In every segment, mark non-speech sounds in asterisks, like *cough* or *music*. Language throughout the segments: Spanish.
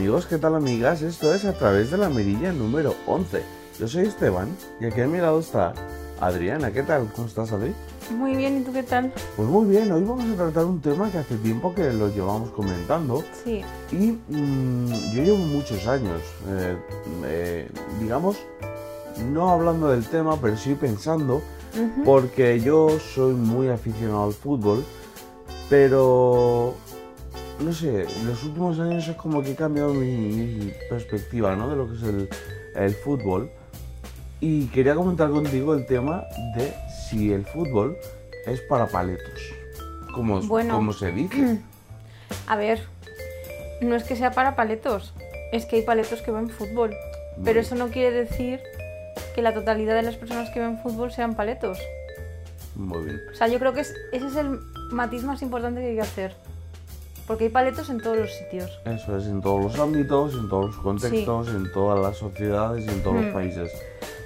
amigos? ¿Qué tal amigas? Esto es a través de la mirilla número 11. Yo soy Esteban y aquí a mi lado está Adriana. ¿Qué tal? ¿Cómo estás, Adri? Muy bien, ¿y tú qué tal? Pues muy bien, hoy vamos a tratar un tema que hace tiempo que lo llevamos comentando Sí. y mm, yo llevo muchos años, eh, eh, digamos, no hablando del tema, pero sí pensando, porque yo soy muy aficionado al fútbol, pero no sé, en los últimos años es como que he cambiado mi, mi perspectiva ¿no? de lo que es el, el fútbol. Y quería comentar contigo el tema de si el fútbol es para paletos, como, Bueno. como se dice. *clears throat* A ver, no es que sea para paletos, es que hay paletos que ven fútbol. Pero eso no quiere decir que la totalidad de las personas que ven fútbol sean paletos. Muy bien. O sea, yo creo que es- ese es el matiz más importante que hay que hacer. Porque hay paletos en todos los sitios. Eso es en todos los ámbitos, en todos los contextos, en todas las sociedades y en todos los Mm. países.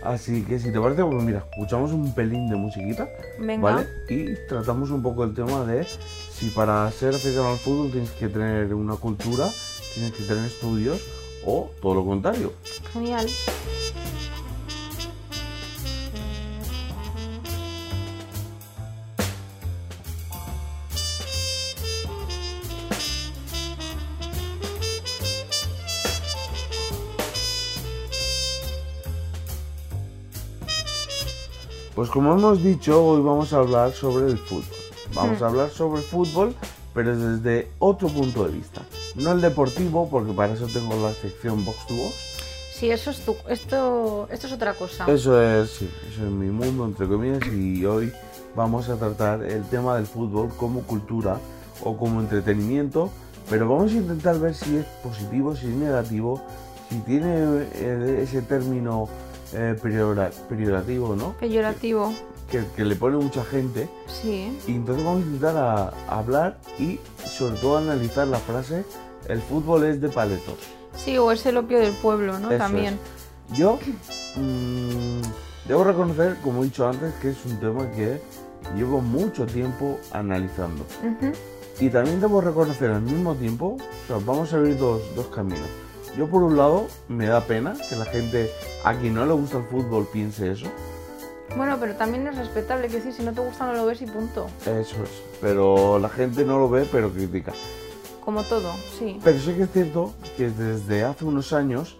Así que si te parece, pues mira, escuchamos un pelín de musiquita, Venga. ¿vale? Y tratamos un poco el tema de si para ser aficionado al fútbol tienes que tener una cultura, tienes que tener estudios o todo lo contrario. Genial. Pues como hemos dicho, hoy vamos a hablar sobre el fútbol. Vamos Hmm. a hablar sobre el fútbol, pero desde otro punto de vista. No el deportivo, porque para eso tengo la sección Box to Box. Sí, eso es tu, esto, esto es otra cosa. Eso es, sí, eso es mi mundo, entre comillas, y hoy vamos a tratar el tema del fútbol como cultura o como entretenimiento, pero vamos a intentar ver si es positivo, si es negativo, si tiene eh, ese término eh, periodativo, ¿no? Peyorativo. Que, que le pone mucha gente, Sí. y entonces vamos a intentar a- a hablar y sobre todo analizar la frase, el fútbol es de paletos. Sí, o es el opio del pueblo, ¿no? Eso También. es. Yo mm, debo reconocer, como he dicho antes, que es un tema que llevo mucho tiempo analizando. Y también debo reconocer al mismo tiempo, o sea, vamos a abrir dos, dos caminos. Yo por un lado me da pena que la gente a quien no le gusta el fútbol piense eso. Bueno, pero también es respetable, que decir, si no te gusta no lo ves y punto. Eso es. Pero la gente no lo ve, pero critica. Como todo, sí. Pero sí que es cierto que desde hace unos años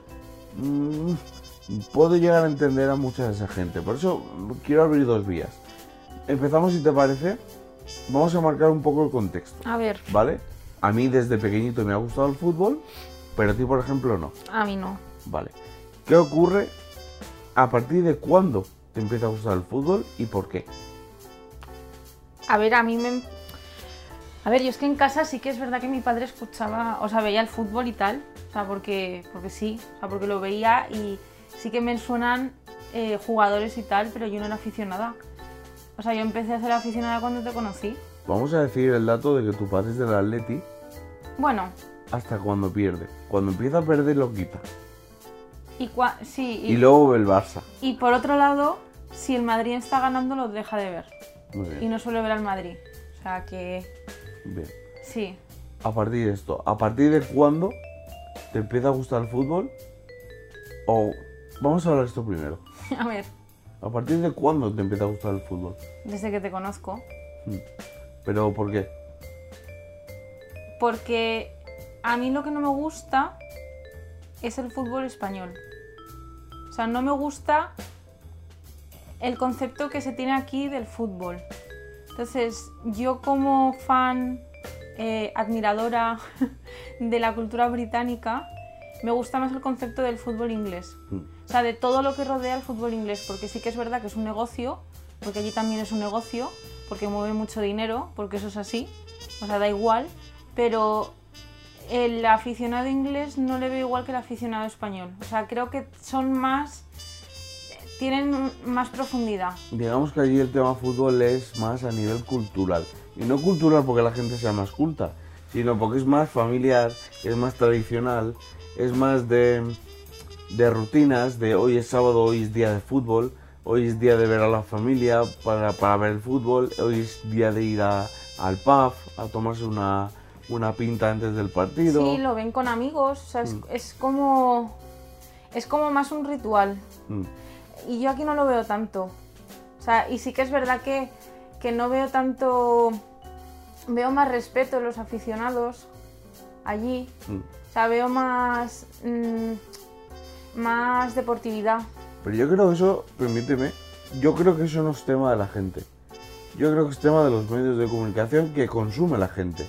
mm, puedo llegar a entender a mucha de esa gente. Por eso quiero abrir dos vías. Empezamos, si te parece. Vamos a marcar un poco el contexto, A ver, ¿vale? A mí desde pequeñito me ha gustado el fútbol, pero a ti, por ejemplo, no. a mí no. Vale. ¿Qué ocurre? ¿A partir de cuándo te empieza a gustar el fútbol y por qué? A ver, a mí me... A ver, yo es que en casa sí que es verdad que mi padre escuchaba, o sea, veía el fútbol y tal, o sea, porque, porque sí, o sea, porque lo veía y sí que me suenan eh, jugadores y tal, pero yo no era aficionada. O sea, yo empecé a ser aficionada cuando te conocí. Vamos a decir el dato de que tu padre es del Atleti Bueno, hasta cuando pierde. Cuando empieza a perder lo quita. y cua- sí, Y y, luego ve el Barça. y por otro lado, si el Madrid está ganando, lo deja de ver. Muy bien. Y no suele ver al Madrid. O sea que Bien. sí. A partir de esto, ¿a partir de cuándo te empieza a gustar el fútbol? O vamos a hablar esto primero. *laughs* A ver, ¿A partir de cuándo te empieza a gustar el fútbol? desde que te conozco. Mm. Pero ¿por qué? Porque a mí lo que no me gusta es el fútbol español. O sea, no me gusta el concepto que se tiene aquí del fútbol. Entonces, yo como fan, eh, admiradora *laughs* de la cultura británica, me gusta más el concepto del fútbol inglés. Mm. O sea, de todo lo que rodea el fútbol inglés, porque sí que es verdad que es un negocio, porque allí también es un negocio, porque mueve mucho dinero, porque eso es así, o sea, da igual, pero el aficionado inglés no le veo igual que el aficionado español. O sea, creo que son más, tienen más profundidad. Digamos que allí el tema fútbol es más a nivel cultural. Y no cultural porque la gente sea más culta, sino porque es más familiar, es más tradicional, es más de, de rutinas, de hoy es sábado, hoy es día de fútbol, hoy es día de ver a la familia para, para ver el fútbol, hoy es día de ir a- al pub a tomarse una, una pinta antes del partido. Sí, lo ven con amigos, o sea, es, Mm. es como. Es como más un ritual. Mm. Y yo aquí no lo veo tanto. O sea, y sí que es verdad que, que no veo tanto. Veo más respeto en los aficionados allí. Mm. O sea, veo más. más deportividad. Pero yo creo que eso, permíteme, yo creo que eso no es tema de la gente. Yo creo que es tema de los medios de comunicación que consume la gente.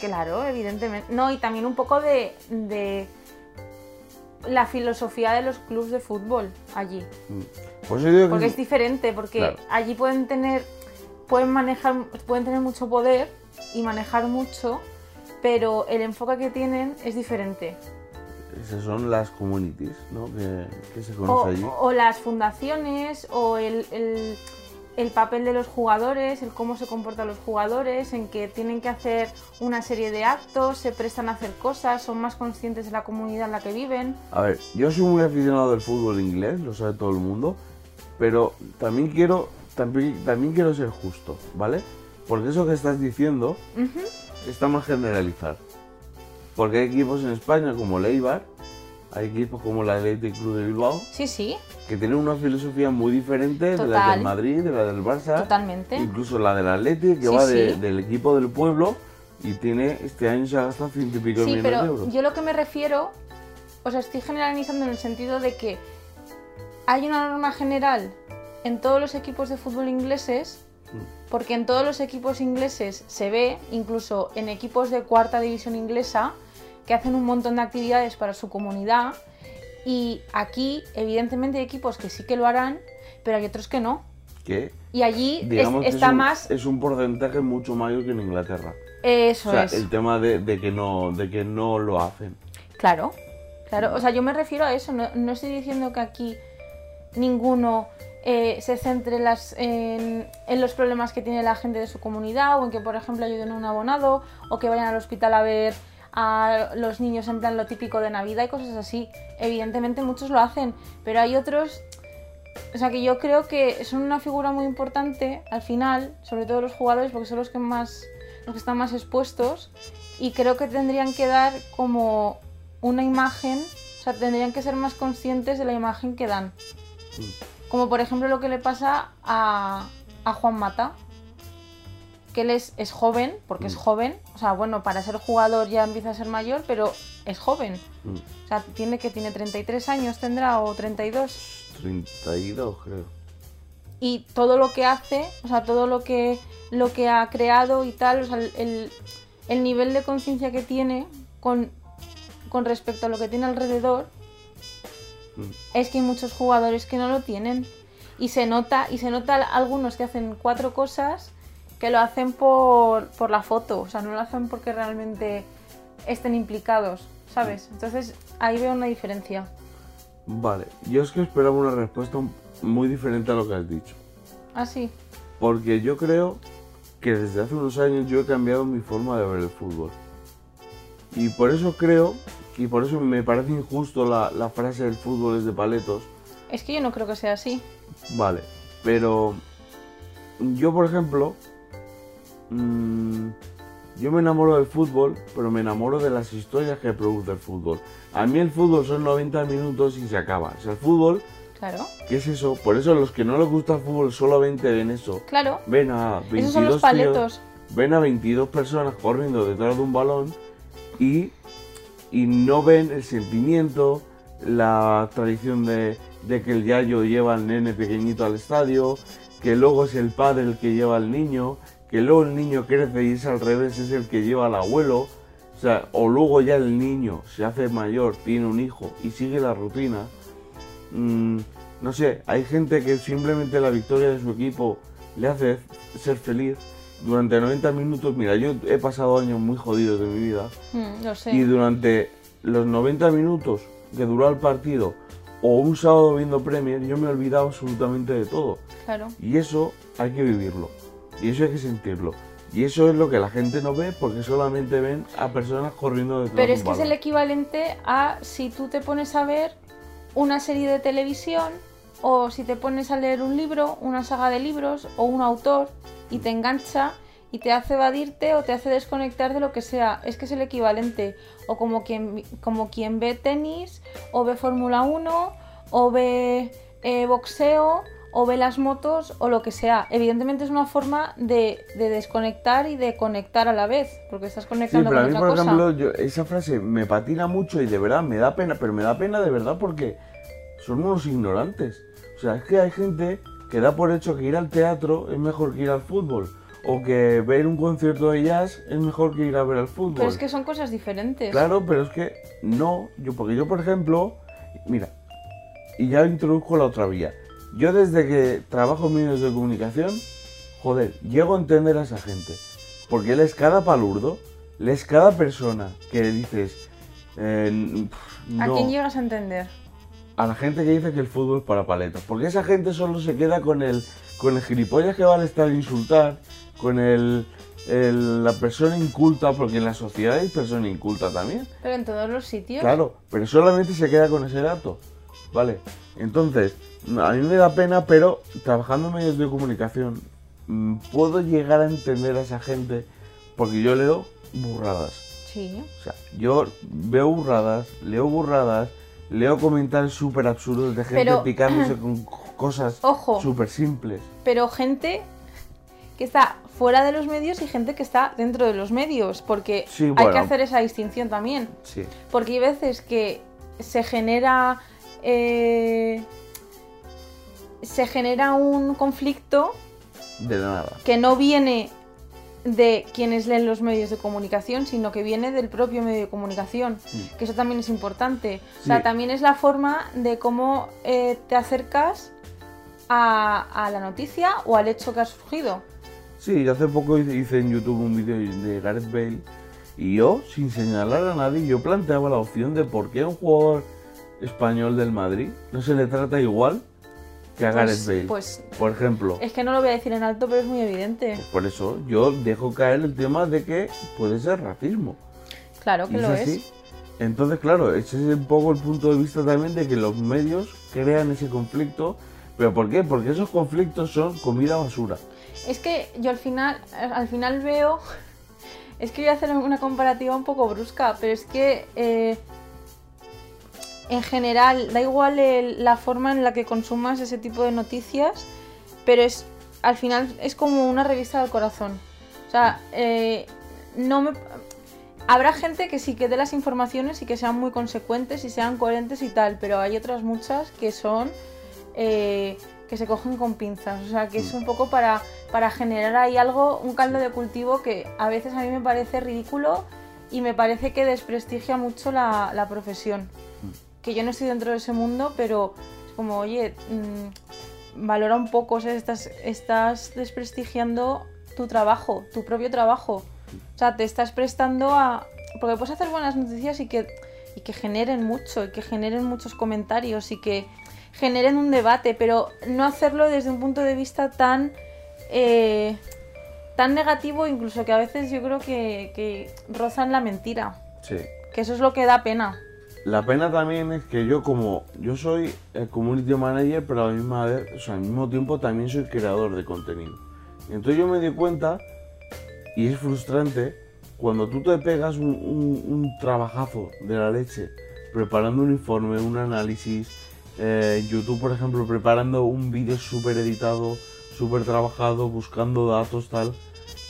Claro, evidentemente. No, y también un poco de, de la filosofía de los clubes de fútbol allí. Mm. Digo Porque es- es diferente, porque Claro. allí pueden tener, pueden manejar, pueden tener mucho poder y manejar mucho, pero el enfoque que tienen es diferente. esas son las communities, ¿no? Que, que se O, allí. o las fundaciones, o el, el- el papel de los jugadores, el cómo se comportan los jugadores, en que tienen que hacer una serie de actos, se prestan a hacer cosas, son más conscientes de la comunidad en la que viven. A ver, yo soy muy aficionado del fútbol inglés, lo sabe todo el mundo, pero también quiero, también, también quiero ser justo, ¿vale? Porque eso que estás diciendo está mal generalizar. Porque hay equipos en España como el Eibar, hay equipos como el Athletic Club de Bilbao, Sí, sí, que tienen una filosofía muy diferente de la del Madrid, de la del Barça, totalmente. incluso la del Athletic, que Sí, va de- sí. del equipo del pueblo y tiene este año se ha gastado ciento y pico de Sí, millones de pero euros. yo lo que me refiero, o sea, estoy generalizando en el sentido de que hay una norma general en todos los equipos de fútbol ingleses, Mm. porque en todos los equipos ingleses se ve, incluso en equipos de cuarta división inglesa, que hacen un montón de actividades para su comunidad. Y aquí, evidentemente, hay equipos que sí que lo harán, pero hay otros que no. Que Y allí es- digamos que está es un, más. es un porcentaje mucho mayor que en Inglaterra. Eso o sea, es. el tema de, de que no, de que no lo hacen. Claro, claro. O sea, yo me refiero a eso. No, no estoy diciendo que aquí ninguno eh, se centre en, las, en, en los problemas que tiene la gente de su comunidad o en que, por ejemplo, ayuden a un abonado o que vayan al hospital a ver a los niños en plan lo típico de Navidad y cosas así. Evidentemente muchos lo hacen, pero hay otros... O sea que yo creo que son una figura muy importante al final, sobre todo los jugadores, porque son los que más los que están más expuestos y creo que tendrían que dar como una imagen, o sea, tendrían que ser más conscientes de la imagen que dan. Como por ejemplo lo que le pasa a, a Juan Mata, que él es, es joven, porque es Mm. joven, o sea, bueno, para ser jugador ya empieza a ser mayor, pero es joven. Mm. O sea, tiene que tiene 33 años, tendrá, o 32. 32 creo. y todo lo que hace, o sea, todo lo que, lo que ha creado y tal, o sea, el, el- el nivel de conciencia que tiene con, con respecto a lo que tiene alrededor, Mm. es que hay muchos jugadores que no lo tienen. Y se nota, y se nota algunos que hacen cuatro cosas que lo hacen por, por la foto, o sea, no lo hacen porque realmente estén implicados, ¿sabes? Entonces ahí veo una diferencia. Vale, yo es que esperaba una respuesta muy diferente a lo que has dicho. Así. Porque yo creo que desde hace unos años yo he cambiado mi forma de ver el fútbol. Y por eso creo, y por eso me parece injusto la, la frase del fútbol es de paletos. Es que yo no creo que sea así. Vale, pero yo por ejemplo, mm, yo me enamoro del fútbol, pero me enamoro de las historias que produce el fútbol. A mí el fútbol son 90 minutos y se acaba. O sea, el fútbol, Claro, ¿qué es eso? Por eso los que no les gusta el fútbol solamente ven eso. claro. Ven a 22 Esos son los tíos- paletos. ven a 22 personas corriendo detrás de un balón y, y no ven el sentimiento, la tradición de, de que el yayo lleva al nene pequeñito al estadio, que luego es el padre el que lleva al niño, que luego el niño crece y es al revés, es el que lleva al abuelo. O sea, o luego ya el niño se hace mayor, tiene un hijo y sigue la rutina. Mm, no sé, hay gente que simplemente la victoria de su equipo le hace ser feliz. Durante 90 minutos, mira, yo he pasado años muy jodidos de mi vida Mm, lo sé. y durante los 90 minutos que duró el partido o un sábado viendo Premier, yo me he olvidado absolutamente de todo. Claro. Y eso hay que vivirlo. Y eso hay que sentirlo. Y eso es lo que la gente no ve porque solamente ven a personas corriendo detrás Pero es que es el equivalente a si tú te pones a ver una serie de televisión o si te pones a leer un libro, una saga de libros o un autor y te engancha y te hace evadirte o te hace desconectar de lo que sea. Es que es el equivalente. O como quien, como quien ve tenis, o ve Fórmula 1, o ve eh, boxeo, o ve las motos, o lo que sea. Evidentemente es una forma de, de desconectar y de conectar a la vez, porque estás Sí, conectando pero a con mí, otra por cosa. ejemplo, yo- esa frase me patina mucho y de verdad me da pena, pero me da pena de verdad porque son unos ignorantes. O sea, es que hay gente que da por hecho que ir al teatro es mejor que ir al fútbol. O que ver un concierto de jazz es mejor que ir a ver al fútbol. Pero es que son cosas diferentes. Claro, pero es que no, yo porque yo por ejemplo, mira, y ya introduzco la otra vía. Yo desde que trabajo en medios de comunicación, joder, llego a entender a esa gente. Porque lees cada palurdo, lees cada persona que dices, eh, n- pf, ¿A no, quién llegas a entender? a la gente que dice que el fútbol es para paletas. Porque esa gente solo se queda con el, con el gilipollas que va al estadio a insultar, con el, el- la persona inculta, porque en la sociedad hay persona inculta también. Pero en todos los sitios. Claro, pero solamente se queda con ese dato. Vale, entonces, a mí me da pena, pero trabajando en medios de comunicación, mm, puedo llegar a entender a esa gente porque yo leo burradas. Sí. O sea, yo veo burradas, leo burradas, leo comentarios súper absurdos de gente Pero- *clears throat* picándose con cosas súper simples. pero gente que está fuera de los medios y gente que está dentro de los medios, porque Sí, hay bueno. que hacer esa distinción también. Sí. Porque hay veces que se genera eh, se genera un conflicto De nada. que no viene de quienes leen los medios de comunicación, sino que viene del propio medio de comunicación, Mm. que eso también es importante. O sea, también es la forma de cómo eh, te acercas a, a la noticia o al hecho que ha surgido. Sí, yo hace poco hice, hice en YouTube un vídeo de Gareth Bale y yo, sin señalar a nadie, yo planteaba la opción de por qué a un jugador español del Madrid no se le trata igual que a Gareth Pues, Bale. pues por ejemplo, es que no lo voy a decir en alto, pero es muy evidente. por eso yo dejo caer el tema de que puede ser racismo. Claro que Y lo es. Entonces, claro, ese es un poco el punto de vista también de que los medios crean ese conflicto. ¿Pero por qué? Porque esos conflictos son comida basura. Es que yo al final, al final veo. *laughs* Es que voy a hacer una comparativa un poco brusca, pero es que eh, en general da igual el- la forma en la que consumas ese tipo de noticias, pero es al final es como una revista del corazón. O sea, eh, no me. Habrá gente que sí que dé las informaciones y que sean muy consecuentes y sean coherentes y tal, pero hay otras muchas que son eh, que se cogen con pinzas. O sea, que es un poco para, para generar ahí algo, un caldo de cultivo que a veces a mí me parece ridículo y me parece que desprestigia mucho la, la profesión. Que yo no estoy dentro de ese mundo, pero es como, oye, mm, valora un poco, o sea, estás, estás desprestigiando tu trabajo, tu propio trabajo. O sea, te estás prestando a... Porque puedes hacer buenas noticias y que, y que generen mucho, y que generen muchos comentarios y que generen un debate, pero no hacerlo desde un punto de vista tan... eh, tan negativo, incluso que a veces yo creo que, que rozan la mentira. Sí. Que eso es lo que da pena. La pena también es que yo como yo soy el community manager, pero a la misma vez, o sea, al mismo tiempo también soy creador de contenido. Entonces yo me di cuenta y es frustrante cuando tú te pegas un, un- un trabajazo de la leche preparando un informe, un análisis, eh, YouTube por ejemplo preparando un vídeo súper editado, súper trabajado, buscando datos tal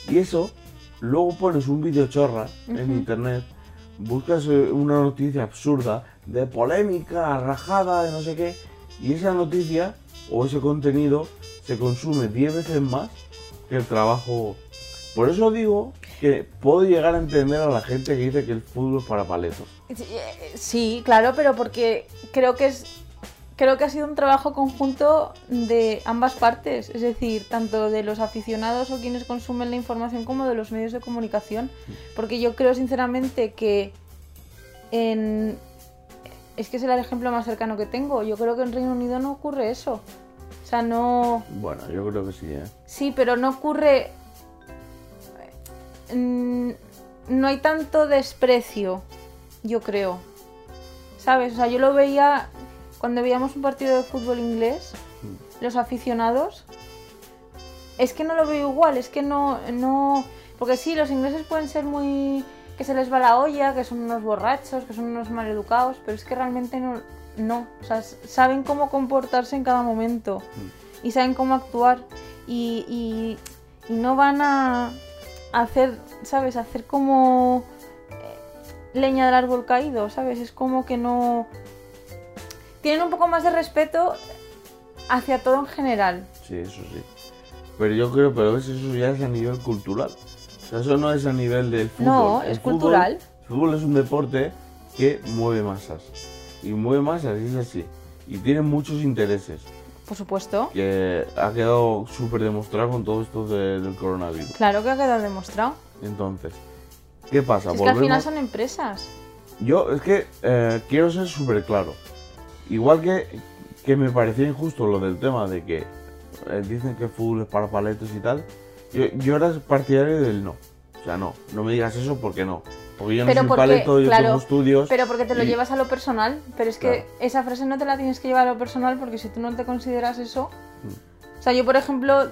y eso luego pones un vídeo chorra en internet buscas eh, una noticia absurda de polémica, rajada, de no sé qué, y esa noticia o ese contenido se consume 10 veces más que el trabajo. Por eso digo que puedo llegar a entender a la gente que dice que el fútbol es para paletos. Sí, claro, pero porque creo que es creo que ha sido un trabajo conjunto de ambas partes, es decir, tanto de los aficionados o quienes consumen la información como de los medios de comunicación, porque yo creo sinceramente que en es que es el ejemplo más cercano que tengo, yo creo que en Reino Unido no ocurre eso. O sea, no Bueno, yo creo que sí, ¿eh? Sí, pero no ocurre. Mm, No hay tanto desprecio, yo creo. ¿Sabes? O sea, yo lo veía cuando veíamos un partido de fútbol inglés, los aficionados es que no lo veo igual, es que no, no, porque sí, los ingleses pueden ser muy, que se les va la olla, que son unos borrachos, que son unos maleducados, pero es que realmente no, no, o sea, saben cómo comportarse en cada momento y saben cómo actuar y, y- y no van a hacer, ¿sabes? Hacer como eh, leña del árbol caído, ¿sabes? Es como que no... Tienen un poco más de respeto hacia todo en general. Sí, eso sí. Pero yo creo, pero eso ya es a nivel cultural. O sea, eso no es a nivel del fútbol. No, El es fútbol- cultural. El fútbol es un deporte que mueve masas. Y mueve masas, y es así. Y tiene muchos intereses. Por supuesto. Que ha quedado súper demostrado con todo esto de- del coronavirus. Claro que ha quedado demostrado. Entonces, ¿qué pasa? Si es que al final son empresas. Yo es que eh, quiero ser súper claro. Igual que, que me parecía injusto lo del tema de que eh, dicen que el fútbol es para paletos y tal, yo, yo era partidario del no. O sea, no, no me digas eso porque no. Porque yo no Pero soy porque, paleto, yo claro, tengo estudios. Pero porque te lo y- llevas a lo personal. Pero es que Claro. esa frase no te la tienes que llevar a lo personal porque si tú no te consideras eso. Mm. O sea, yo por ejemplo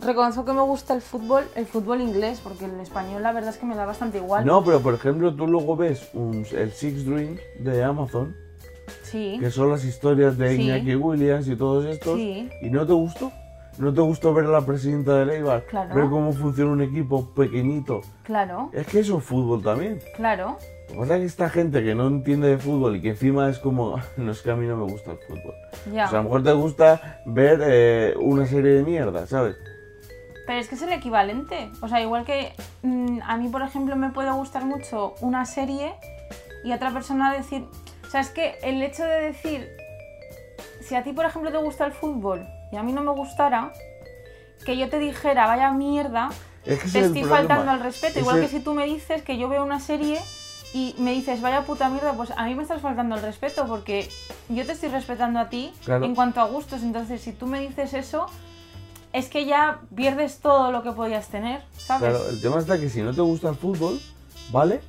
reconozco que me gusta el fútbol, el fútbol inglés, porque el español la verdad es que me da bastante igual. No, pero por ejemplo, tú luego ves un- el Six Drink de Amazon, Sí. que son las historias de. Iñaki Williams y todos estos, y no te gustó. ¿No te gustó ver a la presidenta de Leibar? Claro. Ver cómo funciona un equipo pequeñito. Claro, Es que eso es fútbol también. claro. Lo que pasa es que esta gente que no entiende de fútbol y que encima es como, *laughs* no es que a mí no me gusta el fútbol. Ya. O sea, a lo mejor te gusta ver eh, una serie de mierda, ¿sabes? Pero es que es el equivalente. O sea, igual que mm, a mí, por ejemplo, me puede gustar mucho una serie y a otra persona decir. O sea, es que el hecho de decir. Si a ti, por ejemplo, te gusta el fútbol y a mí no me gustara, que yo te dijera, vaya mierda, Es que ese te estoy faltando al respeto. Igual que si tú me dices que yo veo una serie y me dices, vaya puta mierda, pues a mí me estás faltando al respeto porque yo te estoy respetando a ti Claro. en cuanto a gustos. Entonces, si tú me dices eso, es que ya pierdes todo lo que podías tener, ¿sabes? Claro, el tema está que si no te gusta el fútbol, ¿vale?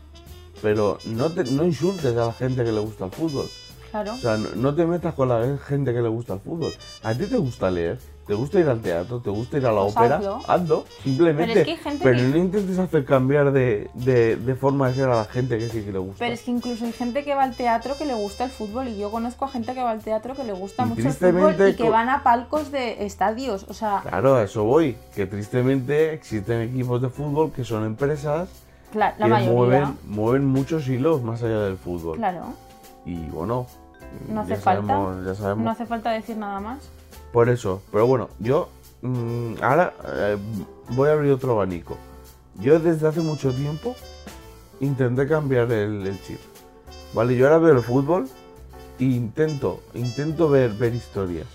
Pero no, te, no insultes a la gente que le gusta el fútbol. Claro. O sea, no, no te metas con la gente que le gusta el fútbol. A ti te gusta leer, te gusta ir al teatro, te gusta ir a la Pues ópera, hazlo. hazlo, simplemente. Pero es que hay gente Pero que- no intentes hacer cambiar de, de, de forma de ser a la gente que sí que le gusta. Pero es que incluso hay gente que va al teatro que le gusta el fútbol y yo conozco a gente que va al teatro que le gusta Y mucho el fútbol y que van a palcos de estadios. O sea, Claro, a eso voy. Que tristemente existen equipos de fútbol que son empresas cla- la que mayoría. mueven, mueven muchos hilos más allá del fútbol. Claro. Y bueno, No hace ya falta. sabemos, ya sabemos. No hace falta decir nada más. Por eso, pero bueno, yo mm, ahora eh, voy a abrir otro abanico. Yo desde hace mucho tiempo intenté cambiar el, el chip. Vale, yo ahora veo el fútbol e intento, intento ver, ver historias.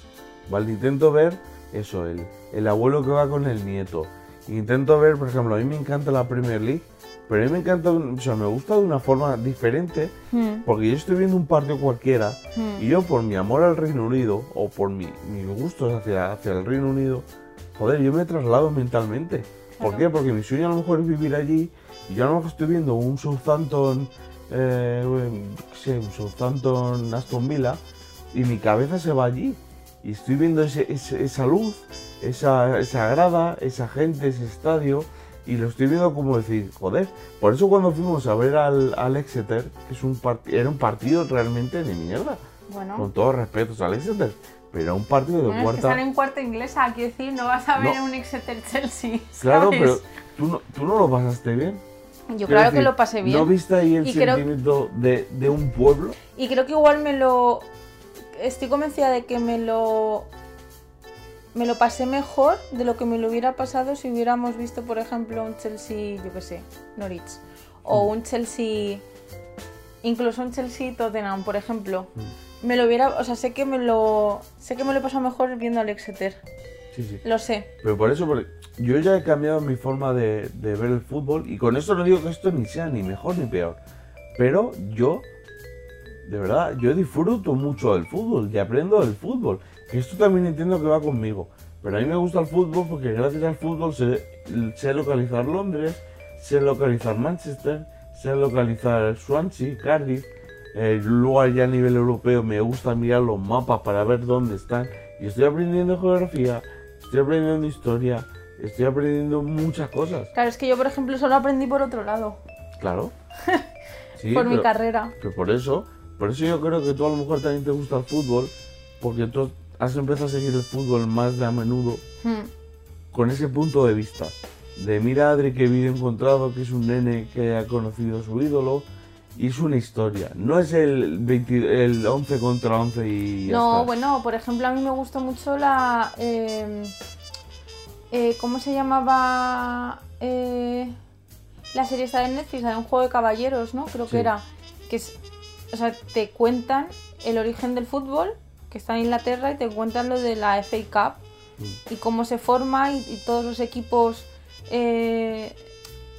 Vale, intento ver eso, el, el abuelo que va con el nieto. Intento ver, por ejemplo, a mí me encanta la Premier League, pero a mí me encanta, o sea, me gusta de una forma diferente, Hmm, porque yo estoy viendo un partido cualquiera hmm. y yo por mi amor al Reino Unido o por mi, mis gustos hacia, hacia el Reino Unido, joder, yo me traslado mentalmente. ¿Por qué? Porque mi sueño a lo mejor es vivir allí y yo a lo mejor estoy viendo un Southampton, eh, sé, un Southampton Aston Villa y mi cabeza se va allí. Y estoy viendo ese- ese- esa luz, esa, esa grada, esa gente, ese estadio y lo estoy viendo como decir, joder. Por eso cuando fuimos a ver al, al Exeter, que es un part- era un partido realmente de mierda. Bueno. Con todos respetos al Exeter. Pero era un partido de Bueno, es que cuarta. están en cuarta inglesa, quiero decir, no vas a ver No. un Exeter Chelsea. *laughs* Claro, ¿sabes? pero tú no, tú no lo pasaste bien. Yo Quiero claro que lo pasé bien. ¿No viste ahí el Y creo- sentimiento de, de un pueblo? Y creo que igual me lo. Estoy convencida de que me lo. Me lo pasé mejor de lo que me lo hubiera pasado si hubiéramos visto, por ejemplo, un Chelsea, yo qué sé, Norwich. O Mm. un Chelsea. Incluso un Chelsea Tottenham, por ejemplo. Mm. Me lo hubiera. O sea, sé que me lo. Sé que me lo he pasado mejor viendo al Exeter. Sí, sí. Lo sé. Pero por eso, porque yo ya he cambiado mi forma de, de ver el fútbol y con eso no digo que esto ni sea ni mejor ni peor. Pero yo, de verdad, yo disfruto mucho del fútbol y aprendo del fútbol. Que esto también entiendo que va conmigo. Pero a mí me gusta el fútbol porque gracias al fútbol sé, sé localizar Londres, sé localizar Manchester, sé localizar Swansea, Cardiff. Eh, luego allá a nivel europeo me gusta mirar los mapas para ver dónde están. Y estoy aprendiendo geografía, estoy aprendiendo historia, estoy aprendiendo muchas cosas. Claro, es que yo, por ejemplo, solo aprendí por otro lado, Claro. *laughs* Sí, por mi carrera. Pero por eso, por eso yo creo que tú a lo mejor también te gusta el fútbol, porque tú has empezado a seguir el fútbol más de a menudo Hmm. con ese punto de vista. De mira Adri que vídeo he encontrado, que es un nene que ha conocido a su ídolo, y es una historia. No es el, 20 el 11 contra 11 y ya No, está. bueno, por ejemplo, a mí me gustó mucho la. eh, eh, ¿Cómo se llamaba? Eh, la serie está en Netflix, de un juego de caballeros, ¿no? Creo Sí. que era. Que es, o sea, te cuentan el origen del fútbol, que está en Inglaterra, y te cuentan lo de la FA Cup Mm. y cómo se forma y, y todos los equipos eh,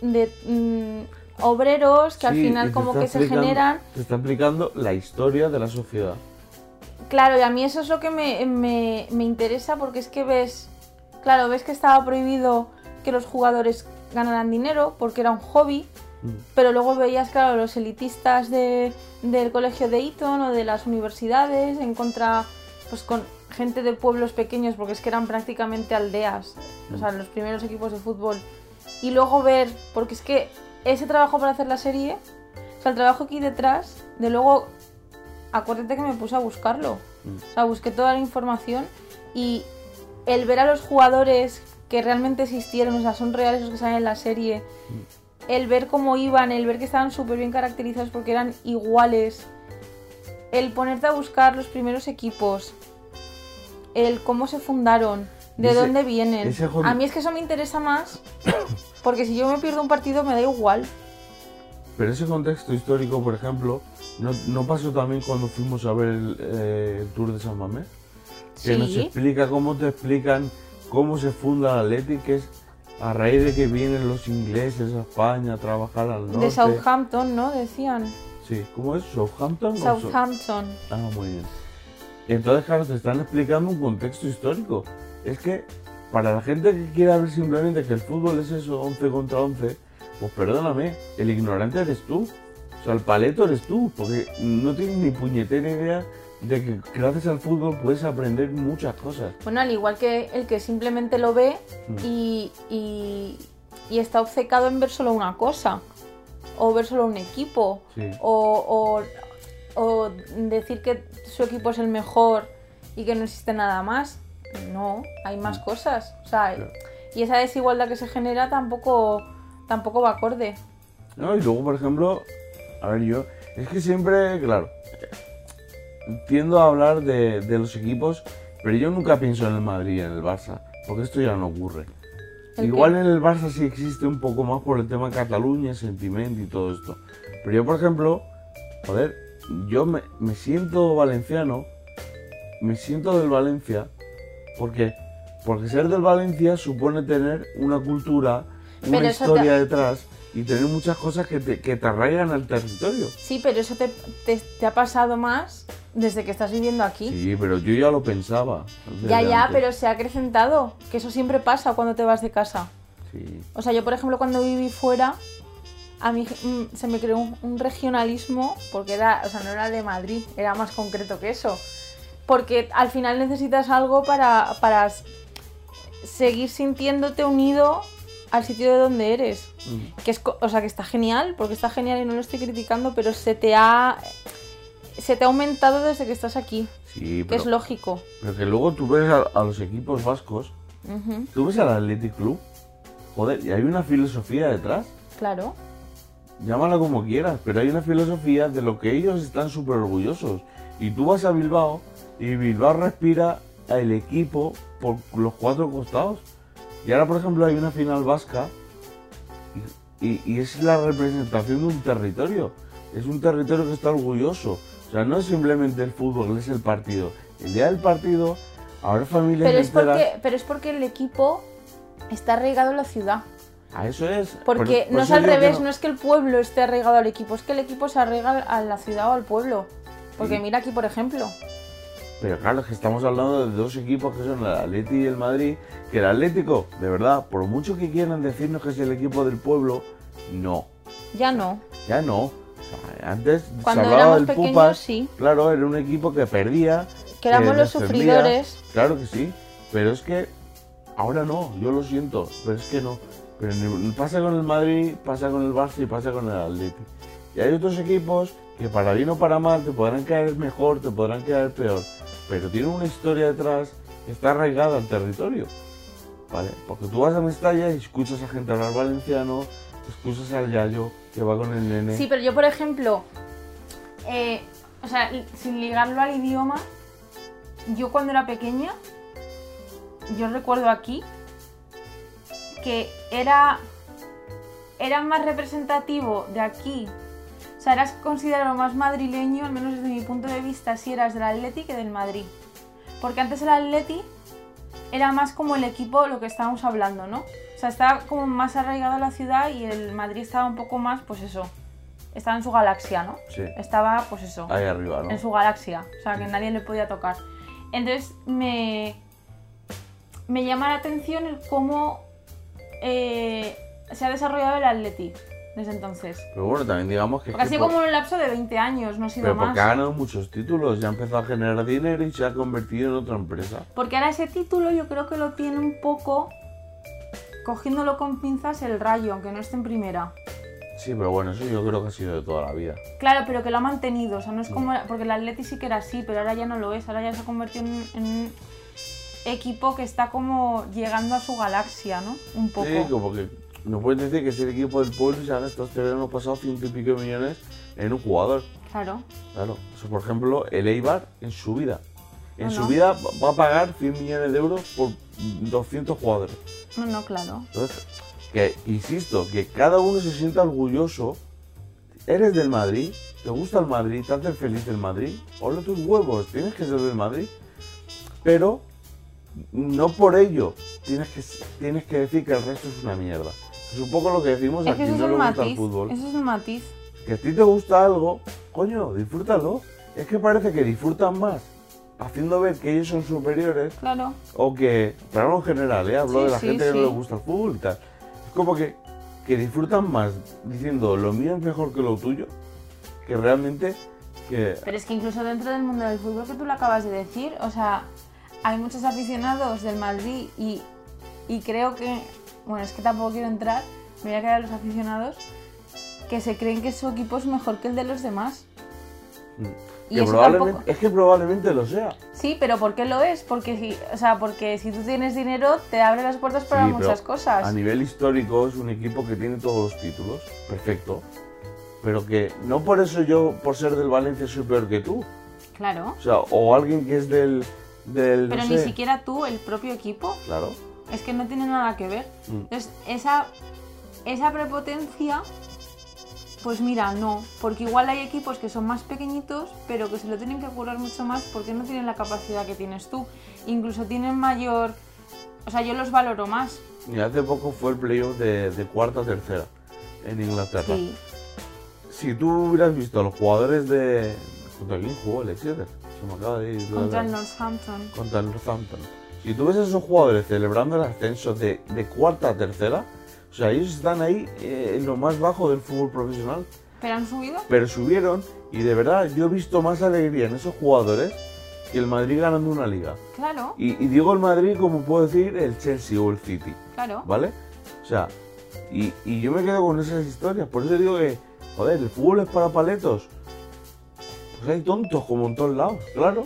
de mm, obreros que al Sí, final como que se generan Te está explicando la historia de la sociedad. Claro, y a mí eso es lo que me, me- me interesa porque es que ves, claro, ves que estaba prohibido que los jugadores ganaran dinero porque era un hobby. Pero luego veías, claro, los elitistas de- del colegio de Eton o de las universidades en contra, pues con gente de pueblos pequeños porque es que eran prácticamente aldeas, o sea, los primeros equipos de fútbol. Y luego ver, porque es que ese trabajo para hacer la serie, o sea, el trabajo aquí detrás, de luego, acuérdate que me puse a buscarlo. Mm. O sea, busqué toda la información y el ver a los jugadores que realmente existieron, o sea, son reales los que salen en la serie, el ver cómo iban, el ver que estaban súper bien caracterizados porque eran iguales, el ponerte a buscar los primeros equipos, el cómo se fundaron, de Ese- dónde vienen. A mí es que eso me interesa más *coughs* porque si yo me pierdo un partido me da igual. Pero ese contexto histórico, por ejemplo, ¿no, no pasó también cuando fuimos a ver el, eh, el Tour de San Mamés? Que nos explica cómo te explican cómo se funda el Athletic, que es a raíz de que vienen los ingleses a España a trabajar al norte. De Southampton, ¿no? Decían. Sí, ¿cómo es? ¿Southampton? So- Southampton. Ah, muy bien. Entonces, claro, te están explicando un contexto histórico. Es que para la gente que quiera ver simplemente que el fútbol es eso, 11 contra 11, pues perdóname, el ignorante eres tú. O sea, el paleto eres tú, porque no tienes ni puñetera idea de que gracias al fútbol puedes aprender muchas cosas. Bueno, al igual que el que simplemente lo ve Mm. y, y- y está obcecado en ver solo una cosa, o ver solo un equipo, Sí. o, o- o decir que su equipo es el mejor y que no existe nada más. No, hay más Mm. cosas. O sea, Claro. y esa desigualdad que se genera tampoco, tampoco va acorde. ¿no? Y luego, por ejemplo, a ver, yo, es que siempre, claro, tiendo a hablar de, de los equipos, pero yo nunca pienso en el Madrid y en el Barça, porque esto ya no ocurre. ¿El Igual qué? en el Barça sí existe un poco más por el tema Cataluña, sentimiento y todo esto. Pero yo, por ejemplo, joder, yo me, me siento valenciano, me siento del Valencia, porque porque ser del Valencia supone tener una cultura, una historia te- detrás y tener muchas cosas que te, que te arraigan al territorio. Sí, pero eso te, te- te ha pasado más desde que estás viviendo aquí. Sí, pero yo ya lo pensaba. Ya, ya, antes. pero se ha acrecentado, que eso siempre pasa cuando te vas de casa. Sí, O sea, yo por ejemplo cuando viví fuera, a mí mm, se me creó un, un regionalismo, porque era, o sea, no era de Madrid, era más concreto que eso. Porque al final necesitas algo para, para seguir sintiéndote unido al sitio de donde eres. Mm. Que es, o sea, que está genial, porque está genial y no lo estoy criticando, pero se te ha se te ha aumentado desde que estás aquí, sí que pero, es lógico. pero que luego tú ves a, a los equipos vascos Tú ves al Athletic Club, joder, y hay una filosofía detrás, claro. llámala como quieras, pero hay una filosofía de lo que ellos están súper orgullosos. Y tú vas a Bilbao y Bilbao respira el equipo por los cuatro costados. Y ahora, por ejemplo, hay una final vasca y, es la representación de un territorio. Es un territorio que está orgulloso. O sea, no es simplemente el fútbol, es el partido. El día del partido, habrá familias Pero es, porque, pero es porque el equipo está arraigado en la ciudad. A eso es. Porque Por- por no es al revés, no- no es que el pueblo esté arraigado al equipo, es que el equipo se arraiga a la ciudad o al pueblo. Porque Sí. mira aquí, por ejemplo. Pero claro, es que estamos hablando de dos equipos que son el Atleti y el Madrid. Que el Atlético, de verdad, por mucho que quieran decirnos que es el equipo del pueblo, no. Ya no. Ya no. O sea, antes Cuando se hablaba del pequeños, Pupas. sí. Claro, era un equipo que perdía. Que éramos los sufridores. Claro que sí. Pero es que ahora no, yo lo siento, pero es que no. Pero pasa con el Madrid, pasa con el Barça y pasa con el Atleti. Y hay otros equipos que para bien o para mal te podrán caer mejor, te podrán caer peor, pero tienen una historia detrás que está arraigada al territorio. ¿Vale? Porque tú vas a Mestalla y escuchas a gente hablar valenciano, escuchas al Yayo que va con el nene. Sí, pero yo, por ejemplo, eh, o sea, sin ligarlo al idioma, yo cuando era pequeña, yo recuerdo aquí que era, era más representativo de aquí. O sea, eras considerado más madrileño, al menos desde mi punto de vista, si eras del Atleti que del Madrid. Porque antes el Atleti era más como el equipo, lo que estábamos hablando, ¿no? O sea, estaba como más arraigado a la ciudad y el Madrid estaba un poco más, pues eso, estaba en su galaxia, ¿no? Sí. Estaba, pues eso, Ahí arriba, ¿no? en su galaxia, o sea, que nadie le podía tocar. Entonces me, me llama la atención el cómo eh, se ha desarrollado el Atleti desde entonces. Pero bueno, también digamos que... Porque ha sido como un lapso de 20 años, no ha sido Pero más. porque ha ganado muchos títulos, ya ha empezado a generar dinero y se ha convertido en otra empresa. Porque ahora ese título yo creo que lo tiene un poco cogiéndolo con pinzas el rayo, aunque no esté en primera. Sí, pero bueno, eso yo creo que ha sido de toda la vida. Claro, pero que lo ha mantenido, o sea, no es como... Porque el Atleti sí que era así, pero ahora ya no lo es, ahora ya se ha convertido en, en un equipo que está como llegando a su galaxia, ¿no? Un poco. Sí, como que no puedes decir que es el equipo del pueblo y se han gastado este verano pasado ciento y pico de millones en un jugador. Claro. Claro, eso por ejemplo, el Eibar en su vida. En No, su no. vida va a pagar 100 millones de euros por 200 jugadores. No, no, claro. Entonces, que insisto, que cada uno se sienta orgulloso. Eres del Madrid, te gusta el Madrid, te hace feliz el Madrid. Hola tus huevos, tienes que ser del Madrid. Pero no por ello tienes que, tienes que decir que el resto es una mierda. Es un poco lo que decimos Es a que eso no le gusta el fútbol. Eso es un matiz. Que a ti te gusta algo, coño, disfrútalo. Es que parece que disfrutan más haciendo ver que ellos son superiores Claro. o que, pero en general, ¿eh? hablo Sí, de la sí, gente que no le gusta el fútbol y tal. Es como que, que disfrutan más diciendo lo mío es mejor que lo tuyo, que realmente que... Pero es que incluso dentro del mundo del fútbol que tú lo acabas de decir, o sea, hay muchos aficionados del Madrid y, y creo que, bueno, es que tampoco quiero entrar, me voy a quedar a los aficionados, que se creen que su equipo es mejor que el de los demás. Y que eso probablemente, tampoco- Es que probablemente lo sea. Sí, pero ¿por qué lo es? Porque si, o sea, porque si tú tienes dinero te abre las puertas para Sí, muchas cosas. A nivel histórico es un equipo que tiene todos los títulos, perfecto. Pero que no por eso yo, por ser del Valencia, soy peor que tú. Claro. O sea, o alguien que es del... del Pero no ni sé. siquiera tú, el propio equipo, Claro. Es que no tiene nada que ver. Mm. Entonces, esa, esa prepotencia, pues mira, no, porque igual hay equipos que son más pequeñitos, pero que se lo tienen que curar mucho más porque no tienen la capacidad que tienes tú. Incluso tienen mayor... O sea, yo los valoro más. Y hace poco fue el playoff de, de cuarta a tercera en Inglaterra. Sí. Si tú hubieras visto a los jugadores de... ¿Contra quién jugó el Exeter? Se me acaba de ir. Contra el Northampton. contra el Northampton. Si tú ves a esos jugadores celebrando el ascenso de, de cuarta a tercera, o sea, ellos están ahí eh, en lo más bajo del fútbol profesional, ¿Pero han subido? pero subieron y de verdad yo he visto más alegría en esos jugadores que el Madrid ganando una liga. Claro, Y, y digo el Madrid como puedo decir el Chelsea o el City. claro. ¿Vale? O sea, y, y yo me quedo con esas historias. Por eso digo que, joder, el fútbol es para paletos. Pues hay tontos como en todos lados, claro.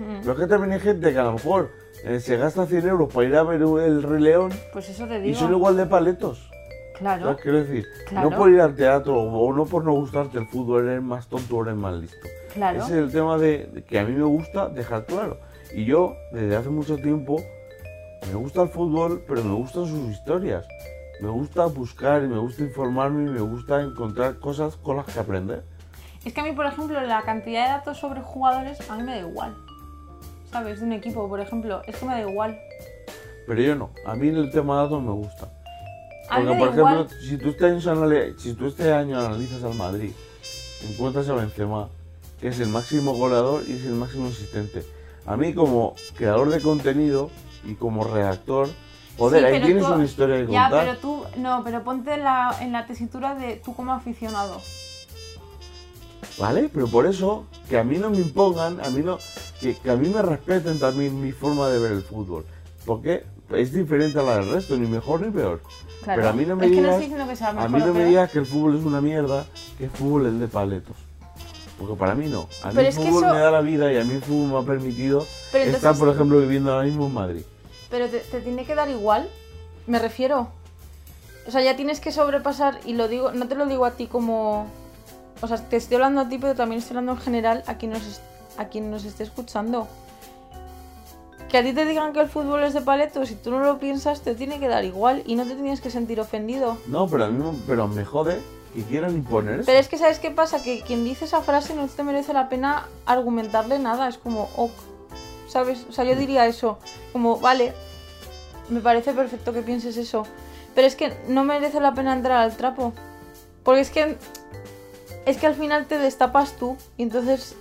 Mm. Pero es que también hay gente que a lo mejor eh, se gasta 100 euros para ir a ver el Rey León Pues eso te y digo. son igual de paletos. Claro. ¿Sabes? Quiero decir, Claro. no por ir al teatro o no por no gustarte el fútbol, eres más tonto o eres más listo. Claro. Ese es el tema de, de que a mí me gusta dejar claro. Y yo, desde hace mucho tiempo, me gusta el fútbol, pero me gustan sus historias. Me gusta buscar y me gusta informarme y me gusta encontrar cosas con las que aprender. Es que a mí, por ejemplo, la cantidad de datos sobre jugadores, a mí me da igual. ¿Sabes? De un equipo, por ejemplo, es que me da igual. Pero yo no. A mí el tema de datos me gusta. A Porque, por igual. ejemplo, si tú, este año, si tú este año analizas al Madrid, encuentras a Benzema, que es el máximo goleador y es el máximo asistente. A mí como creador de contenido y como redactor, joder, Sí, ahí tienes tú- una historia que Ya, contar. pero tú, no, pero ponte en la, en la tesitura de tú como aficionado. ¿Vale? Pero por eso, que a mí no me impongan, a mí no, que, que a mí me respeten también mi forma de ver el fútbol. Porque es diferente a la del resto, ni mejor ni peor. Claro. Pero a mí no me es que no digas- que sea A mí no me digas que el fútbol es una mierda, que el fútbol es de paletos. Porque para mí no. A mí Pero el fútbol eso- me da la vida y a mí el fútbol me ha permitido Pero estar, entonces- por ejemplo, viviendo ahora mismo en Madrid. Pero te, te tiene que dar igual, me refiero. O sea, ya tienes que sobrepasar, y lo digo, no te lo digo a ti como. O sea, te estoy hablando a ti, pero también estoy hablando en general a quien nos, a quien nos esté escuchando. Que a ti te digan que el fútbol es de paletos y tú no lo piensas, te tiene que dar igual y no te tienes que sentir ofendido. No, pero a mí me- pero me jode que quieran imponer eso. Pero es que, ¿sabes qué pasa? Que quien dice esa frase no te merece la pena argumentarle nada. Es como, ok, ¿sabes? O sea, yo diría eso. Como, vale, me parece perfecto que pienses eso. Pero es que no merece la pena entrar al trapo. Porque es que. Es que al final te destapas tú. Y entonces.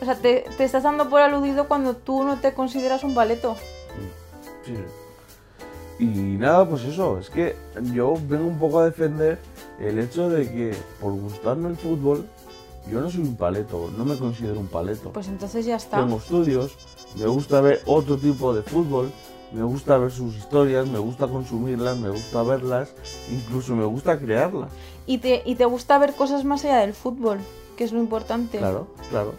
O sea, te, te estás dando por aludido cuando tú no te consideras un paleto. Sí. Y nada, pues eso, es que yo vengo un poco a defender el hecho de que por gustarme el fútbol, yo no soy un paleto, no me considero un paleto. Pues entonces ya está. Tengo estudios, me gusta ver otro tipo de fútbol, me gusta ver sus historias, me gusta consumirlas, me gusta verlas, incluso me gusta crearlas. Y te, y te gusta ver cosas más allá del fútbol, que es lo importante. Claro, claro.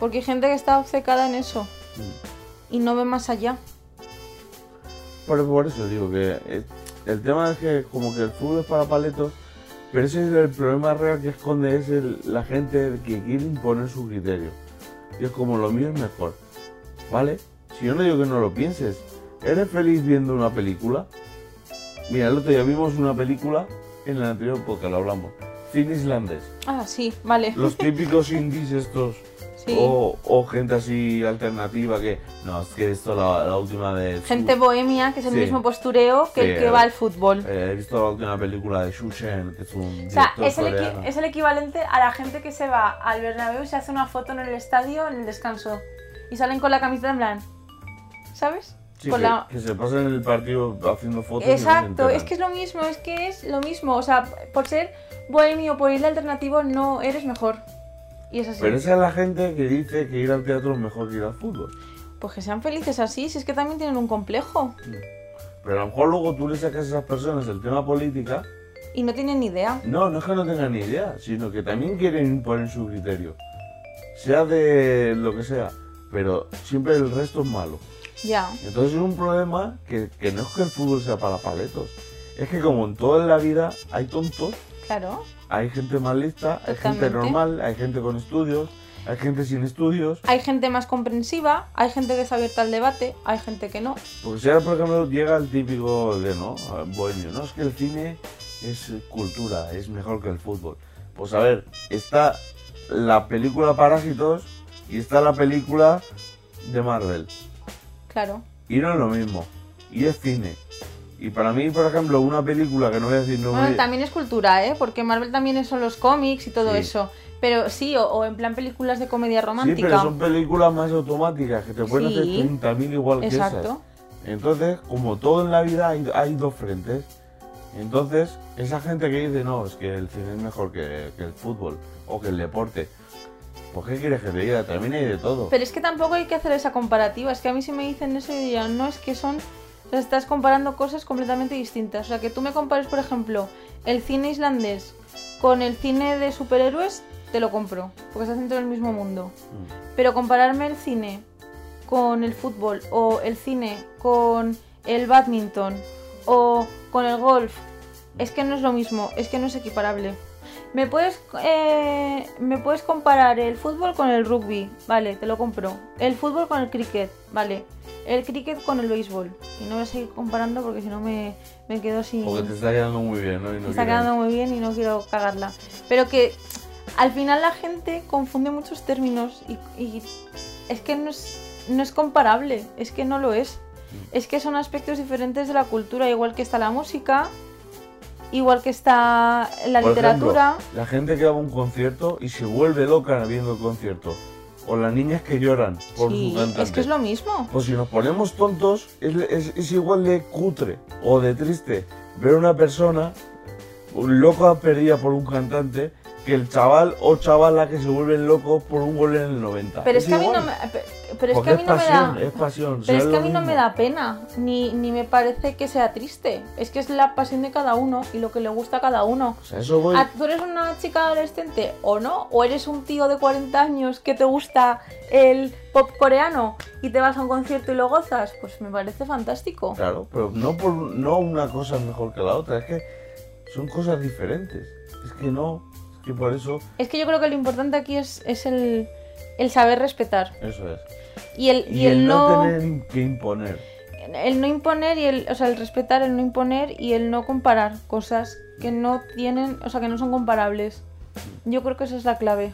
Porque hay gente que está obcecada en eso Mm. y no ve más allá. Por, por eso digo que eh, el tema es que como que el fútbol es para paletos, pero ese es el problema real que esconde es el- la gente que quiere imponer su criterio. Y es como lo mío es mejor. ¿Vale? Si yo no digo que no lo pienses, ¿eres feliz viendo una película? Mira, el otro día vimos una película en el anterior podcast, lo hablamos. Cine islandés. Ah, sí, vale. Los *laughs* típicos indies estos. Sí. O, o gente así alternativa que. No, es que he visto la, la última de. Gente bohemia, que es el Sí. mismo postureo que Sí, el que eh, va al fútbol. Eh, he visto la última película de Shushen, que es un o sea, es el, es el equivalente a la gente que se va al Bernabéu y se hace una foto en el estadio en el descanso. Y salen con la camiseta en plan. ¿Sabes? Sí, con que, la... que se pasan el partido haciendo fotos. Exacto, es que es lo mismo, es que es lo mismo. O sea, por ser bohemio, por ir alternativo, no eres mejor. Y es así. Pero esa es la gente que dice que ir al teatro es mejor que ir al fútbol. Pues que sean felices así, si es que también tienen un complejo. Pero a lo mejor luego tú le sacas a esas personas el tema política. Y no tienen ni idea. No, no es que no tengan ni idea, sino que también quieren imponer su criterio. Sea de lo que sea, pero siempre el resto es malo. Ya. Entonces es un problema que, que no es que el fútbol sea para paletos. Es que como en toda la vida hay tontos, Claro. hay gente más lista, hay gente normal, hay gente con estudios, hay gente sin estudios. Hay gente más comprensiva, hay gente que está abierta al debate, hay gente que no. Porque si ahora, por ejemplo, llega el típico de, ¿no? Bohemio, ¿no? Es que el cine es cultura, es mejor que el fútbol. Pues a ver, está la película Parásitos y está la película de Marvel. Claro. Y no es lo mismo. Y es cine. Y para mí, por ejemplo, una película que no voy a decir no Bueno, también es cultura, ¿eh? Porque Marvel también son los cómics y todo Sí. eso. Pero sí, o, o en plan películas de comedia Sí, romántica. pero son películas más automáticas que te pueden Sí. hacer 30.000 igual que esas. Exacto. Entonces, como todo en la vida, hay, hay dos frentes. Entonces, esa gente que dice, no, es que el cine es mejor que, que el fútbol o que el deporte. ¿Por qué quieres que te diga? También hay de todo. Pero es que tampoco hay que hacer esa comparativa. Es que a mí si me dicen eso, yo diría, no, es que son. o sea, estás comparando cosas completamente distintas. O sea, que tú me compares, por ejemplo, el cine islandés con el cine de superhéroes, te lo compro. Porque estás dentro del mismo mundo. Mm. Pero compararme el cine con el fútbol o el cine con el badminton o con el golf, es que no es lo mismo, es que no es equiparable. ¿Me puedes, eh, me puedes comparar el fútbol con el rugby, vale, te lo compro. El fútbol con el cricket, vale. El cricket con el béisbol. Y no voy a seguir comparando porque si no me, me quedo sin... Porque te está quedando muy bien, ¿no? Y no Me está quieres- quedando muy bien y no quiero cagarla. Pero que al final la gente confunde muchos términos y, y es que no es, no es comparable, es que no lo es. Es que son aspectos diferentes de la cultura, igual que está la música, igual que está la Por literatura. ejemplo, la gente que va a un concierto y se vuelve loca viendo el concierto. O las niñas que lloran por sí, su cantante. es que es lo mismo. Pues si nos ponemos tontos, es, es- es igual de cutre o de triste ver a una persona loca perdida por un cantante que el chaval o chavala que se vuelven locos por un gol en el 90. Pero es, que a mí no me, pe- pero es Porque que a mí no me pasión, da. es pasión. Pero es ¿sabes que a mí no me da pena, ni, ni me parece que sea triste. Es que es la pasión de cada uno y lo que le gusta a cada uno. O sea, eso voy... Ah, ¿Tú eres una chica adolescente o no? ¿O eres un tío de 40 años que te gusta el pop coreano y te vas a un concierto y lo gozas? Pues me parece fantástico. Claro, pero no por no una cosa es mejor que la otra, es que son cosas diferentes. Es que no, es que por eso, Es que yo creo que lo importante aquí es, es el, el saber respetar. eso es. Y el, Y, y el, el no, no, tener que imponer. el no imponer y el, o sea, el respetar, el no imponer y el no comparar cosas que no tienen, o sea, que no son comparables. Yo creo que esa es la clave.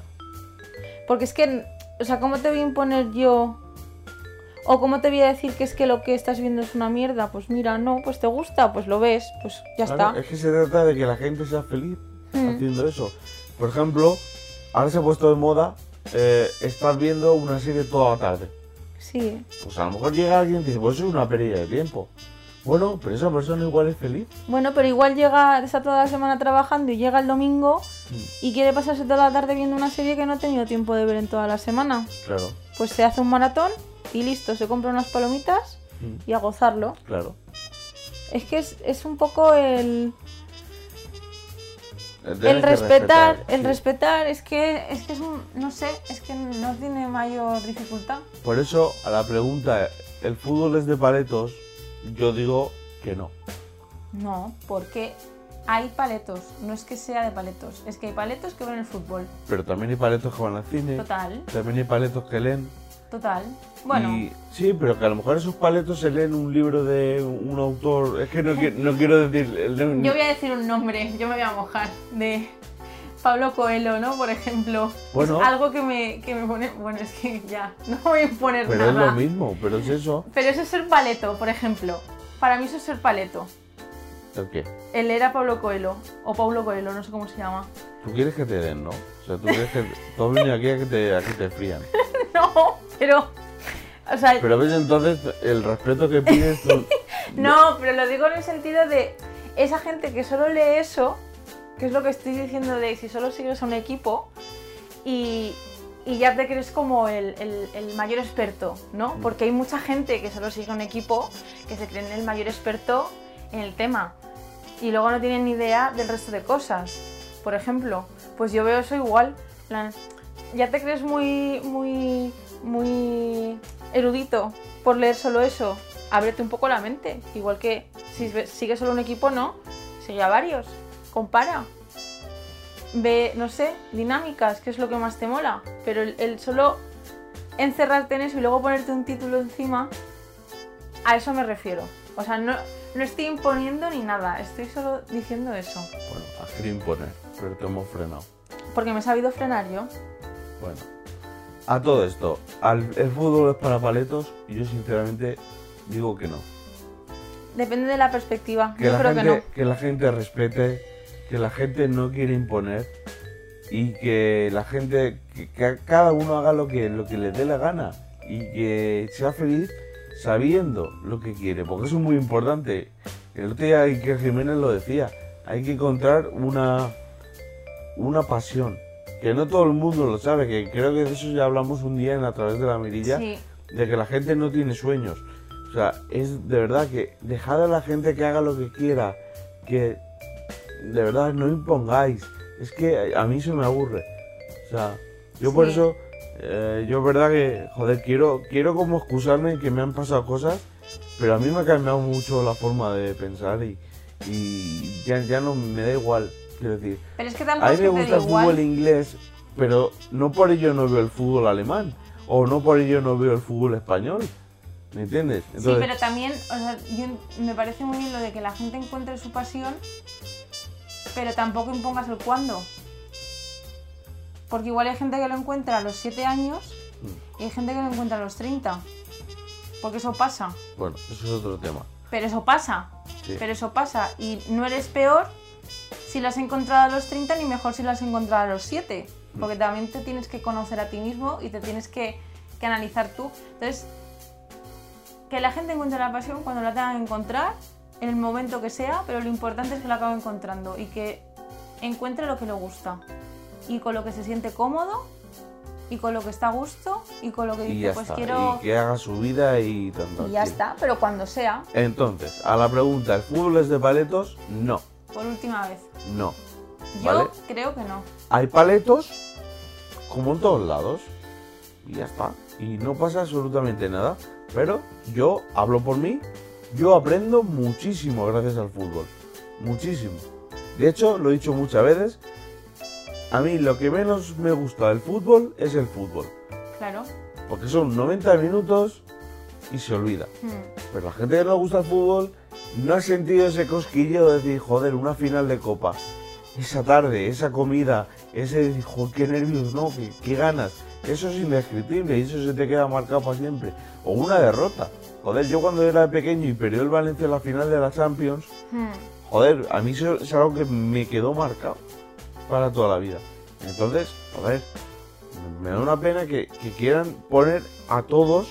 Porque es que, o sea, ¿cómo te voy a imponer yo? O cómo te voy a decir que es que lo que estás viendo es una mierda? Pues mira, no, pues te gusta, pues lo ves, pues ya Claro, está. Es que se trata de que la gente sea feliz Mm. haciendo eso. Por ejemplo, ahora se ha puesto de moda eh, estar viendo una serie toda la tarde. Sí. Pues a lo mejor llega alguien y dice, pues eso es una pérdida de tiempo. Bueno, pero esa persona igual es feliz. Bueno, pero igual llega, está toda la semana trabajando y llega el domingo y quiere pasarse toda la tarde viendo una serie que no ha tenido tiempo de ver en toda la semana. Claro, Pues se hace un maratón y listo, se compra unas palomitas Mm. y a gozarlo. claro. Es que es, es un poco el, el respetar, el sí. respetar, es que es que es un, no sé, es que no tiene mayor dificultad. Por eso, a la pregunta, ¿el fútbol es de paletos? Yo digo que no. No, porque hay paletos, no es que sea de paletos, es que hay paletos que ven el fútbol. Pero también hay paletos que van al cine. Total, También hay paletos que leen. total. Bueno, Y- sí, pero que a lo mejor esos paletos se leen un libro de un autor. Es que no, no quiero decir. el yo voy a decir un nombre, yo me voy a mojar, de Pablo Coelho, ¿no? Por ejemplo. Bueno. Es algo que me, que me pone, bueno, es que ya, no voy a imponer Pero es nada. lo mismo, pero es eso. Pero eso es ser paleto, por ejemplo. Para mí eso es ser paleto. ¿El qué? Él era Pablo Coelho, o Pablo Coelho, no sé cómo se llama. Tú quieres que te den, ¿no? O sea, tú quieres que. Tú has venido aquí a que te, a que te frían. *laughs* No, pero... O sea, Pero ves entonces el respeto que pides. tú- *laughs* no, pero lo digo en el sentido de esa gente que solo lee eso, que es lo que estoy diciendo de si solo sigues a un equipo y, y ya te crees como el, el- el mayor experto, ¿no? Porque hay mucha gente que solo sigue a un equipo que se creen el mayor experto en el tema y luego no tienen ni idea del resto de cosas. Por ejemplo, pues yo veo eso igual. en plan, Ya te crees muy, muy, muy erudito por leer solo eso. Ábrete un poco la mente. Igual que si sigues solo un equipo, no. Sigue a varios. Compara. Ve, no sé, dinámicas, que es lo que más te mola. Pero el, el solo encerrarte en eso y luego ponerte un título encima, a eso me refiero. O sea, no, no estoy imponiendo ni nada, estoy solo diciendo eso. Bueno, has querido imponer, pero te hemos frenado. Porque me he sabido frenar yo. Bueno, a todo esto, ¿al- ¿el fútbol es para paletos? Yo sinceramente digo que no. Depende de la perspectiva. Que yo la, creo gente, que no. que la gente respete, que la gente no quiere imponer y que la gente, que, que cada uno haga lo que, lo que le dé la gana y que sea feliz sabiendo lo que quiere, porque eso es muy importante. El otro día Iker Jiménez lo decía, hay que encontrar una, una pasión, que no todo el mundo lo sabe, que creo que de eso ya hablamos un día en A través de la mirilla, Sí, de que la gente no tiene sueños. O sea, es de verdad que dejad a la gente que haga lo que quiera, que de verdad no impongáis. Es que a mí eso me aburre. O sea, yo por eso, eh, yo verdad que, joder, quiero, quiero como excusarme que me han pasado cosas, pero a mí me ha cambiado mucho la forma de pensar y, y ya, ya no me da igual. Quiero decir, pero es que a mí me gusta el fútbol inglés, pero no por ello no veo el fútbol alemán. O no por ello no veo el fútbol español. ¿Me entiendes? Sí, pero también, o sea, yo, me parece muy bien lo de que la gente encuentre su pasión, pero tampoco impongas el cuándo. Porque igual hay gente que lo encuentra a los 7 años y hay gente que lo encuentra a los 30. Porque eso pasa. Bueno, eso es otro tema. Pero eso pasa. Sí. Pero eso pasa. Y no eres peor si lo has encontrado a los 30 ni mejor si lo has encontrado a los 7. Porque también te tienes que conocer a ti mismo y te tienes que, que analizar tú. Entonces, que la gente encuentre la pasión cuando la tenga que encontrar, en el momento que sea, pero lo importante es que la acabe encontrando y que encuentre lo que le gusta. y con lo que se siente cómodo y con lo que está a gusto y con lo que dice, pues está. quiero... Y que haga su vida y tanto. Y ya está, pero cuando sea, Entonces, a la pregunta, ¿el fútbol es de paletos? No, por última vez. no. Yo ¿Vale? creo que no. Hay paletos como en todos lados. Y ya está. Y no pasa absolutamente nada. Pero yo hablo por mí. Yo aprendo muchísimo gracias al fútbol. Muchísimo. De hecho, lo he dicho muchas veces. A mí lo que menos me gusta del fútbol es el fútbol. Claro. Porque son 90 minutos y se olvida. Hmm. Pero la gente que no le gusta el fútbol no ha sentido ese cosquilleo de decir, joder, una final de copa. Esa tarde, esa comida, ese decir, joder, qué nervios, ¿no? Qué, qué ganas. Eso es indescriptible y eso se te queda marcado para siempre. O una derrota. Joder, yo cuando era pequeño y perdió el Valencia en la final de la Champions, Hmm. joder, a mí eso es algo que me quedó marcado para toda la vida. Entonces, joder, me da una pena que, que quieran poner a todos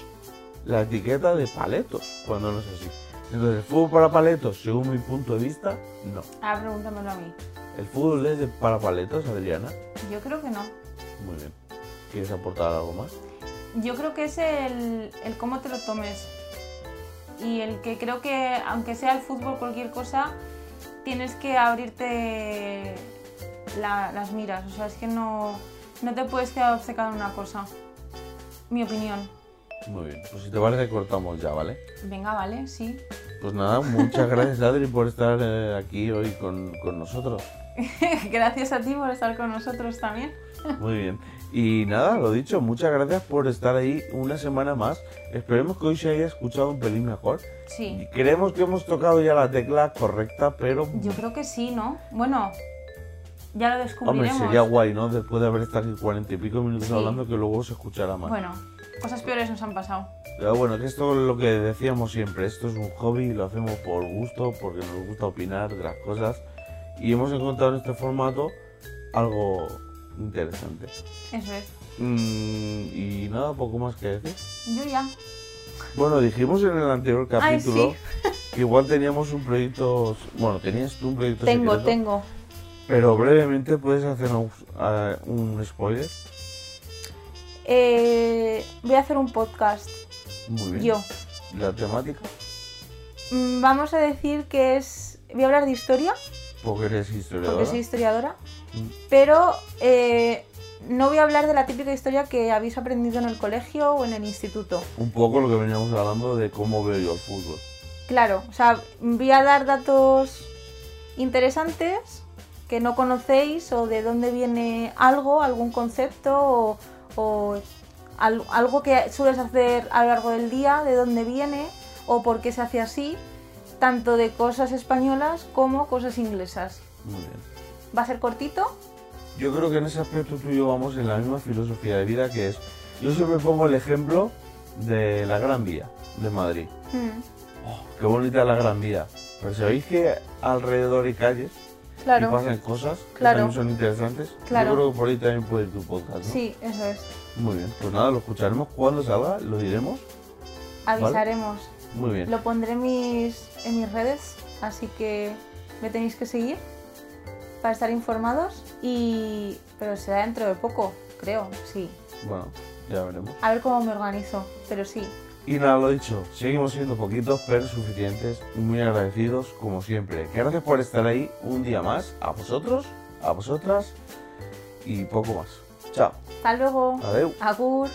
la etiqueta de paletos cuando no es así. Entonces, el fútbol para paletos, según mi punto de vista, no. Ahora pregúntamelo a mí. El fútbol es de para paletos, Adriana. Yo creo que no. Muy bien. ¿Quieres aportar algo más? Yo creo que es el, el cómo te lo tomes. Y el que creo que, aunque sea el fútbol, cualquier cosa, tienes que abrirte la- las miras. O sea, es que no, no te puedes quedar obcecado en una cosa. Mi opinión. Muy bien. Pues si te parece, cortamos ya, ¿vale? Venga, vale, sí. Pues nada, muchas gracias, Adri, por estar eh, aquí hoy con, con nosotros. *laughs* Gracias a ti por estar con nosotros también. Muy bien. Y nada, lo dicho, muchas gracias por estar ahí una semana más. Esperemos que hoy se haya escuchado un pelín mejor. Sí. Creemos que hemos tocado ya la tecla correcta, pero Yo creo que sí, ¿no? Bueno, ya lo hombre, descubriremos. sería guay, ¿no? Después de haber estado aquí cuarenta y pico minutos Sí. hablando, que luego se escuchara más. Bueno, cosas peores nos han pasado. Pero bueno, que esto es lo que decíamos siempre, esto es un hobby, lo hacemos por gusto, porque nos gusta opinar de las cosas y hemos encontrado en este formato algo interesante. Eso es. Mm, y nada, poco más que decir. Yo ya. Bueno, dijimos en el anterior Ay, capítulo *laughs* que igual teníamos un proyecto, bueno, tenías tú un proyecto Tengo, secreto, tengo. pero brevemente puedes hacernos eh, un spoiler. Eh, voy a hacer un podcast. Muy bien. Yo. La temática, Mm, Vamos a decir que es. Voy a hablar de historia, porque eres historiadora. porque soy historiadora. Mm. Pero eh, no voy a hablar de la típica historia que habéis aprendido en el colegio o en el instituto. Un poco lo que veníamos hablando de cómo veo yo el fútbol. Claro, o sea, voy a dar datos interesantes que no conocéis o de dónde viene algo, algún concepto o, o al- algo que sueles hacer a lo largo del día, de dónde viene o por qué se hace así, tanto de cosas españolas como cosas inglesas. Muy bien. Va a ser cortito, Yo creo que en ese aspecto tú y yo vamos en la misma filosofía de vida que es, yo siempre pongo el ejemplo de la Gran Vía de Madrid. Mm, Oh, qué bonita la Gran Vía. Pero sabéis que alrededor hay calles y claro, pasan cosas que Claro. también son interesantes. Claro. Yo creo que por ahí también puede ir tu podcast, ¿no? sí, eso es. Muy bien, pues nada, lo escucharemos cuando salga, lo diremos. Avisaremos. Muy bien. Lo pondré en mis, en mis redes, así que me tenéis que seguir para estar informados. Y. Pero será dentro de poco, creo, sí. Bueno, ya veremos. A ver cómo me organizo, pero sí. Y nada, lo dicho, seguimos siendo poquitos, pero suficientes muy agradecidos como siempre. Gracias por estar ahí un día más, a vosotros, a vosotras y poco más. Chao, Hasta luego. adeu. Agur.